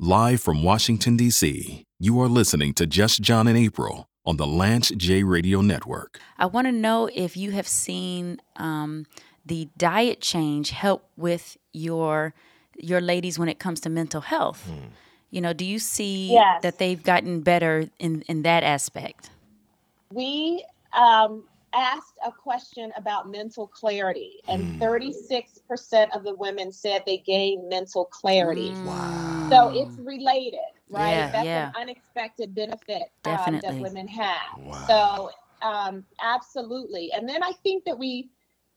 Live from Washington, D.C., you are listening to Just John and April on the Lance J Radio Network. I want to know if you have seen um, the diet change help with your your ladies when it comes to mental health. You know, do you see Yes. that they've gotten better in in that aspect? we um, asked a question about mental clarity, and 36% of the women said they gained mental clarity. Mm. So it's related, right? Yeah, That's yeah. an unexpected benefit um, that women have. Wow. So um, absolutely. And then I think that we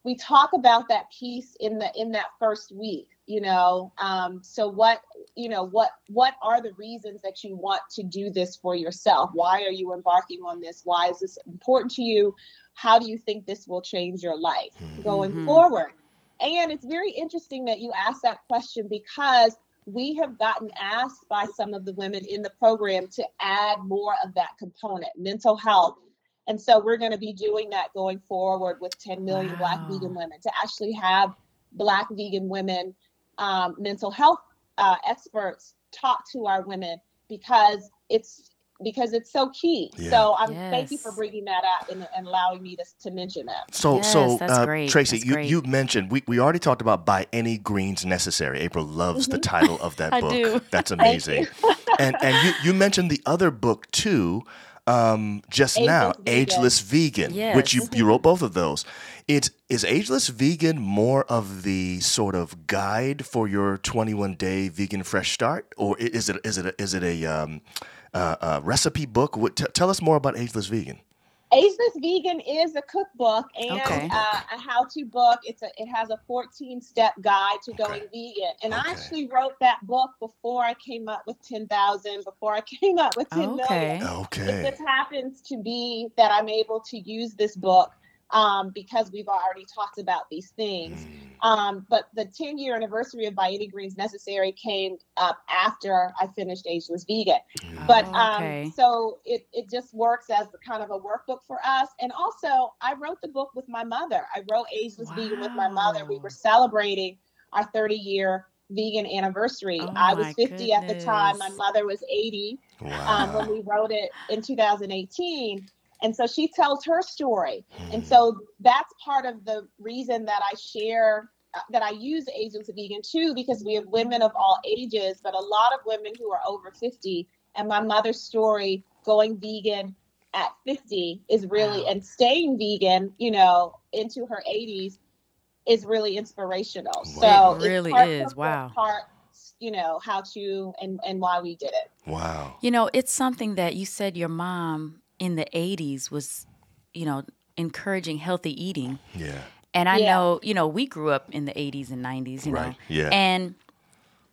we talk about that piece in the in that first week. You know, um, so what you know what what are the reasons that you want to do this for yourself? Why are you embarking on this? Why is this important to you? How do you think this will change your life going Mhm. forward? And it's very interesting that you asked that question because we have gotten asked by some of the women in the program to add more of that component, mental health. And so we're going to be doing that going forward with 10 million Black vegan women to actually have Black vegan women, um, mental health uh, experts talk to our women because it's because it's so key. Yeah. So I'm thank you for bringing that up and, and allowing me to, to mention that. So, Yes, so that's uh, great. Tracy, That's you, great. you mentioned we, we already talked about by any greens necessary. April loves the title of that I book. do. That's amazing. and and you, you mentioned the other book too, um, just now, Ageless Vegan. Ageless Vegan, which you you wrote both of those. It is Ageless Vegan more of the sort of guide for your 21 day vegan fresh start, or is it is it a, is it a um, uh, uh, recipe book? What, t- tell us more about Ageless Vegan. Ageless Vegan is a cookbook and Okay. uh, a how-to book. It's a it has a 14-step guide to going vegan. And I actually wrote that book before I came up with 10,000, before I came up with 10 million. Okay. It Okay. just happens to be that I'm able to use this book um, because we've already talked about these things. Um, but the 10 year anniversary of By Any Greens Necessary came up after I finished Ageless Vegan. But Oh, okay. um, so it, it just works as kind of a workbook for us. And also, I wrote the book with my mother. I wrote Ageless Vegan with my mother. We were celebrating our 30 year vegan anniversary. Oh I was my 50 at the time. My mother was 80 um, Wow. when we wrote it in 2018. And so she tells her story. Hmm. And so that's part of the reason that I share, uh, that I use Ageless Vegan too, because we have women of all ages, but a lot of women who are over 50. And my mother's story going vegan at 50 is really, Wow. and staying vegan, you know, into her 80s is really inspirational. So Wow. It it's really part is. cookbook, Wow. Part, you know, how to and, and why we did it. Wow. You know, it's something that you said your mom in the 80s was, you know, encouraging healthy eating. Yeah. And I Yeah. know, you know, we grew up in the 80s and 90s, you know. Yeah. And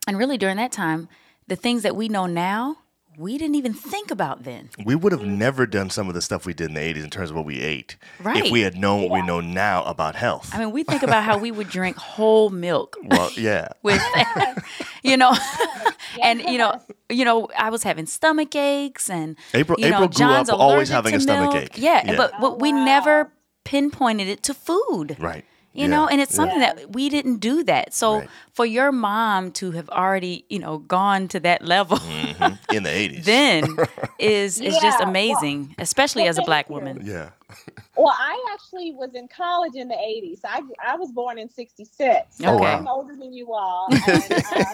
and really during that time, the things that we know now, we didn't even think about then. We would have never done some of the stuff we did in the 80s in terms of what we ate Right. if we had known what we know now about health. I mean, we think about how we would drink whole milk well, yeah. with you know and you know you know i was having stomach aches and April- you know, April grew John's up always having to a stomach milk. ache. yeah, Yeah. but but Oh, we never pinpointed it to food Right. You Yeah. know and it's Yeah. something that we didn't do that so Right. for your mom to have already you know gone to that level Mhm. In the 80s. then is is just Yeah, well- amazing especially well, as a black thank you. woman yeah. Well, I actually was in college in the 80s. I, I was born in 66. So wow. I'm older than you all and, uh,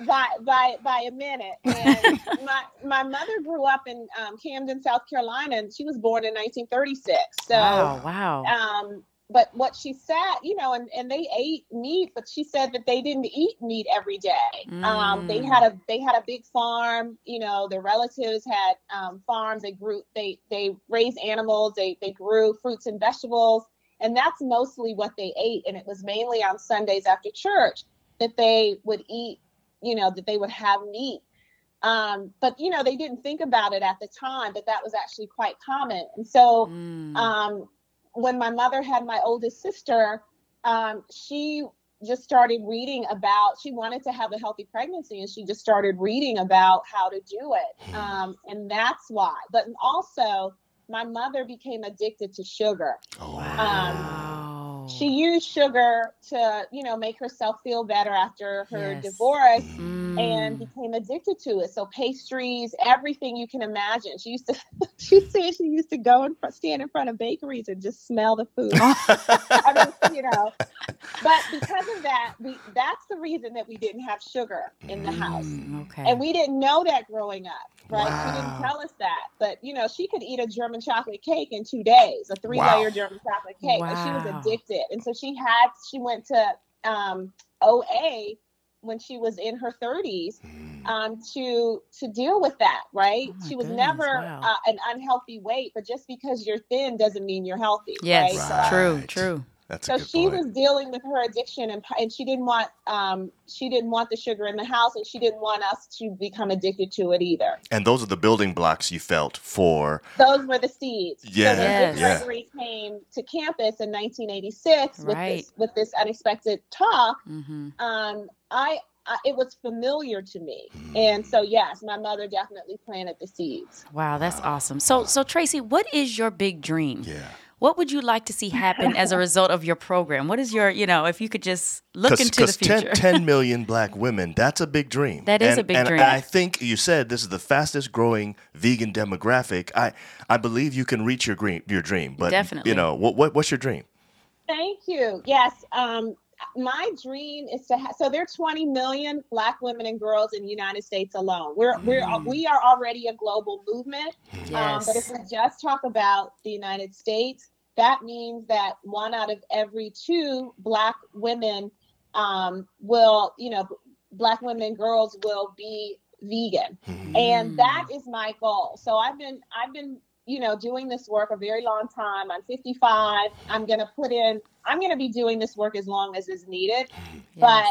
by, by, by a minute. And my, my mother grew up in um, Camden, South Carolina, and she was born in 1936. So, wow wow um, but what she said, you know, and, and they ate meat, but she said that they didn't eat meat every day. Um, they Mm. had a they had a big farm. You know, their relatives had um, farms. They grew they they raised animals. They they grew fruits and vegetables, and that's mostly what they ate. And it was mainly on Sundays after church that they would eat. You know, that they would have meat. Um, but you know, they didn't think about it at the time, but that was actually quite common. And so Mm. Um, when my mother had my oldest sister, um, she just started reading about, she wanted to have a healthy pregnancy and she just started reading about how to do it. Um, and that's why. But also, my mother became addicted to sugar. Oh, wow She used sugar to, you know, make herself feel better after her Yes. divorce. Mm. And became addicted to it. So pastries, everything you can imagine. She used to, she said she used to go and stand in front of bakeries and just smell the food. I mean, you know, but because of that, we that's the reason that we didn't have sugar in the house. Mm, okay. And we didn't know that growing up, right? She didn't tell us that. But you know, she could eat a German chocolate cake in two days, a three-layer Wow. German chocolate cake. But she was addicted. And so she had she went to um OA when she was in her 30s Mm. um, to to deal with that, right? Oh she was goodness, never wow. uh, an unhealthy weight, but just because you're thin doesn't mean you're healthy, yes. right? So- Right. True. True. That's a so good she point. was dealing with her addiction and, and she didn't want um, she didn't want the sugar in the house and she didn't want us to become addicted to it either and those are the building blocks you felt for those were the seeds Yeah, so when Yes. Dick yeah. Gregory came to campus in 1986 with Right. this with this unexpected talk hmm um, I, I it was familiar to me Mm. and so yes my mother definitely planted the seeds Wow, that's awesome. So, so Tracy, what is your big dream? yeah What would you like to see happen as a result of your program? What is your, you know, if you could just look into the 10, future? 10 million black women that's a big dream That is and, a big and dream. i think you said this is the fastest growing vegan demographic i i believe you can reach your dream your dream but Definitely. you know what, what what's your dream Thank you. Yes. Um, my dream is to have. So there are 20 million Black women and girls in the United States alone. We're we're Mm. we are already a global movement. Um, but if we just talk about the United States, that means that one out of every two Black women um, will, you know, Black women girls will be vegan. Mm-hmm. and that is my goal. So i've been i've been you know doing this work a very long time. I'm 55 i'm going to put in i'm going to be doing this work as long as is needed. But-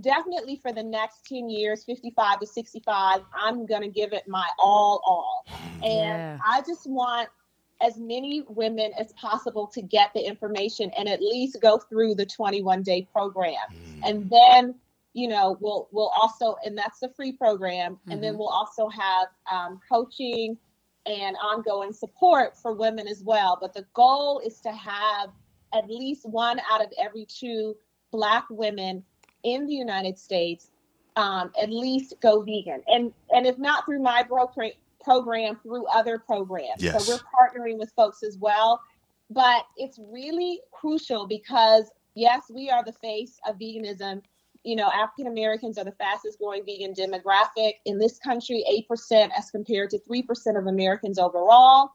definitely for the next 10 years 55 to 65 i'm going to give it my all all. And Yeah. i just want as many women as possible to get the information and at least go through the 21 day program and then you know we'll we'll also and that's the free program. And then Mhm. we'll also have um, coaching and ongoing support for women as well. But the goal is to have at least one out of every two black women in the united states um, at least go vegan. And and if not through my broker program through other programs. Yes. so we're partnering with folks as well. But it's really crucial because yes we are the face of veganism. You know african americans are the fastest growing vegan demographic in this country 8% as compared to 3% of americans overall.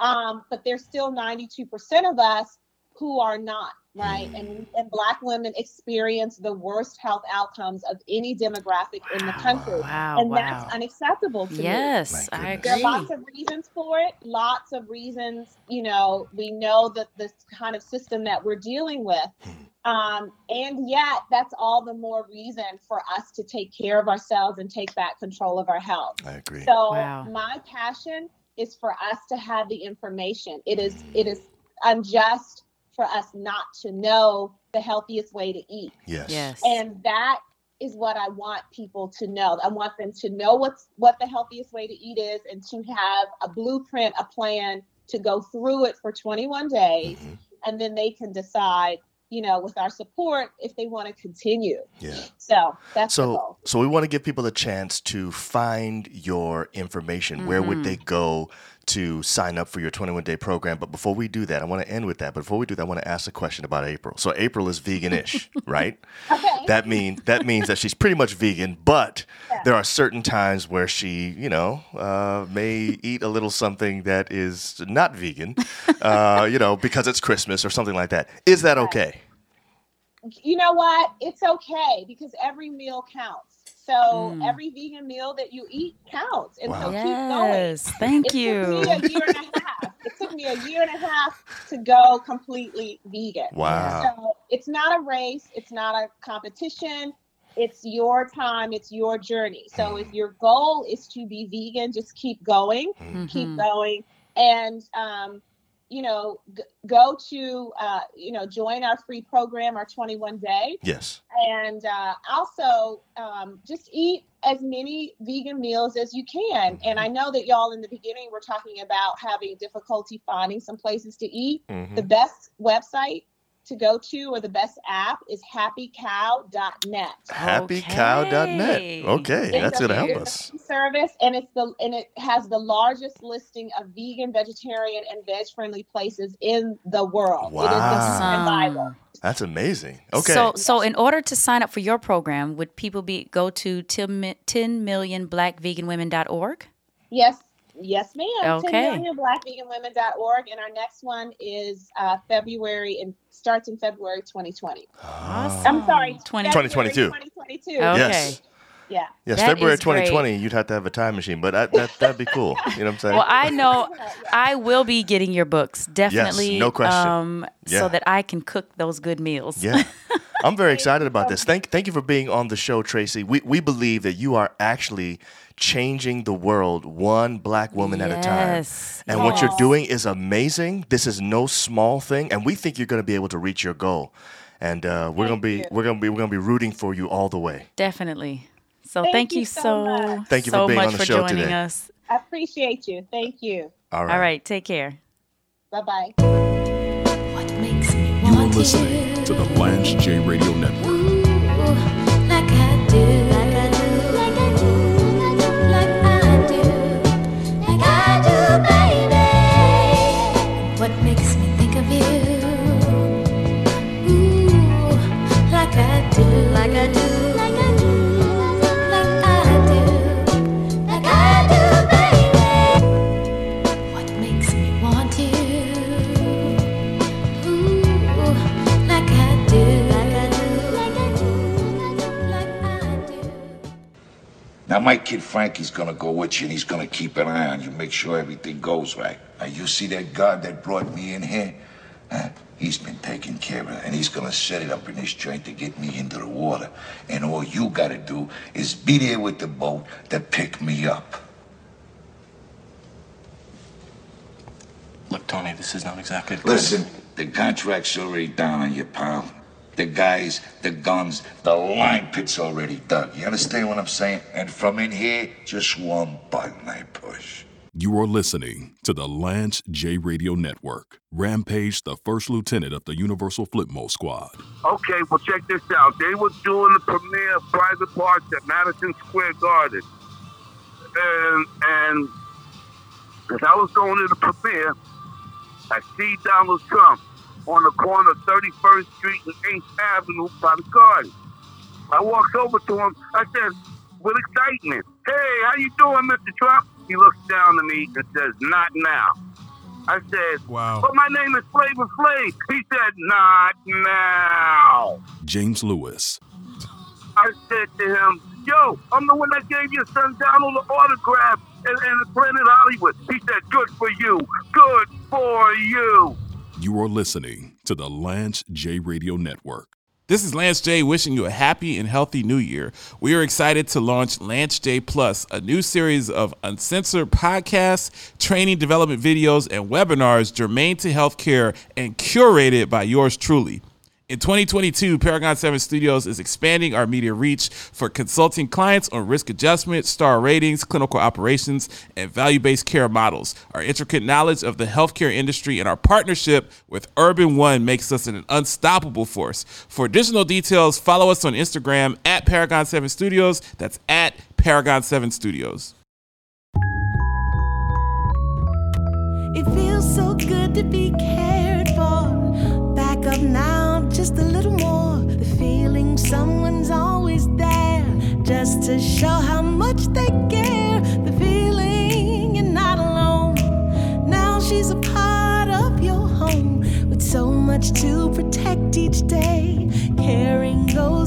Um, but there's still 92% of us who are not right? Mm-hmm. And and black women experience the worst health outcomes of any demographic in the country. Wow. and wow. that's unacceptable to me. Yes, I goodness. there are lots of reasons for it lots of reasons you know we know that this kind of system that we're dealing with. Hmm. Um, and yet that's all the more reason for us to take care of ourselves and take back control of our health. I agree. So Wow. my passion is for us to have the information. It is hmm. it is unjust for us not to know the healthiest way to eat yes Yes. and that is what I want people to know. I want them to know what's what the healthiest way to eat is and to have a blueprint, a plan to go through it for 21 days Mhm. and then they can decide, you know, with our support if they want to continue. yeah So, that's So, so we want to give people a chance to find your information. Where would they go to sign up for your 21 day program? But before we do that, I want to end with that. But before we do that, I want to ask a question about April. So April is veganish, right? Okay. That mean that means that she's pretty much vegan, but Yeah. there are certain times where she, you know, uh, may eat a little something that is not vegan, uh, you know, because it's Christmas or something like that. Is that okay? you know what? It's okay because every meal counts. So Mm. every vegan meal that you eat counts. And Wow. so keep going. Yes. Thank it you. took me a year and a half. It took me a year and a half to go completely vegan. Wow. So it's not a race, it's not a competition. It's your time, it's your journey. So if your goal is to be vegan, just keep going, keep Mhm. going, and um, you know, g- go to uh, you know, join our free program, our 21 day, Yes. and uh, also um, just eat as many vegan meals as you can. And I know that y'all in the beginning were talking about having difficulty finding some places to eat Mhm. the best website to go to or the best app is happycow.net. Happycow.net. Okay, It's that's gonna help us. Service and it's the and it has the largest listing of vegan, vegetarian, and veg friendly places in the world. It is the Wow. vegan Bible. Awesome. That's amazing. Okay. So, so in order to sign up for your program, would people be go to 10 millionblackveganwomen.org? Yes, yes, ma'am. Okay. 10 million blackveganwomen.org. And our next one is uh, February and starts in February 2020. Awesome. I'm sorry, 20. 2022. 2022. Okay. Yes. Yeah. yes, that February is great. 2020, you'd have to have a time machine, but that, that that'd be cool. You know what I'm saying? Well, I know I will be getting your books definitely. no question. Um, Yeah. So that I can cook those good meals. Yeah. I'm very excited about this. Thank thank you for being on the show, Tracy. We we believe that you are actually changing the world one black woman at a time. Yes, And what you're doing is amazing. This is no small thing, and we think you're going to be able to reach your goal. And uh, we're going to be you. we're going to be we're going to be rooting for you all the way. Definitely. So Thank thank, you you so so much. Thank you for so being much on the for show joining today. us. I appreciate you. Thank you. All right. All right, take care. Bye bye. What makes me You are want listening to the Lance J Radio Network. Now, my kid Frankie's gonna go with you, and he's gonna keep an eye on you, make sure everything goes right. Now, you see that guard that brought me in here? Huh? He's been taken care of, and he's gonna set it up in his joint to get me into the water. And all you gotta do is be there with the boat to pick me up. Look, Tony, this is not exactly. the- Listen, the contract's already down on you, pal. The guys, the guns, the line pit's already dug. You understand what I'm saying? And from in here, just one button I push. You are listening to the Lance J Radio Network. Rampage, the first lieutenant of the Universal Flipmode Squad. Okay, well, check this out. They were doing the premiere of Private Parts at Madison Square Garden. And, and as I was going to the premiere, I see Donald Trump on the corner of 31st Street and 8th Avenue by the garden. I walked over to him. I said, with excitement, hey, how you doing, Mr. Trump? He looks down at me and says, not now. I said, Wow. but my name is Flavor Flav. He said, not now. James Lewis, I said to him, yo, I'm the one that gave your son Donald the autograph in, in Planet Hollywood. He said, good for you. Good for you. You are listening to the Lance J Radio Network. This is Lance J wishing you a happy and healthy new year. We are excited to launch Lance J Plus, a new series of uncensored podcasts, training development videos, and webinars germane to healthcare and curated by yours truly. In 2022, Paragon 7 Studios is expanding our media reach for consulting clients on risk adjustment, star ratings, clinical operations, and value based care models. Our intricate knowledge of the healthcare industry and our partnership with Urban One makes us an unstoppable force. For additional details, follow us on Instagram at Paragon 7 Studios. That's at Paragon 7 Studios. It feels so good to be cared for. Back up now, just a little more. The feeling someone's always there, just to show how much they care. The feeling you're not alone. Now she's a part of your home with so much to protect each day. caring Care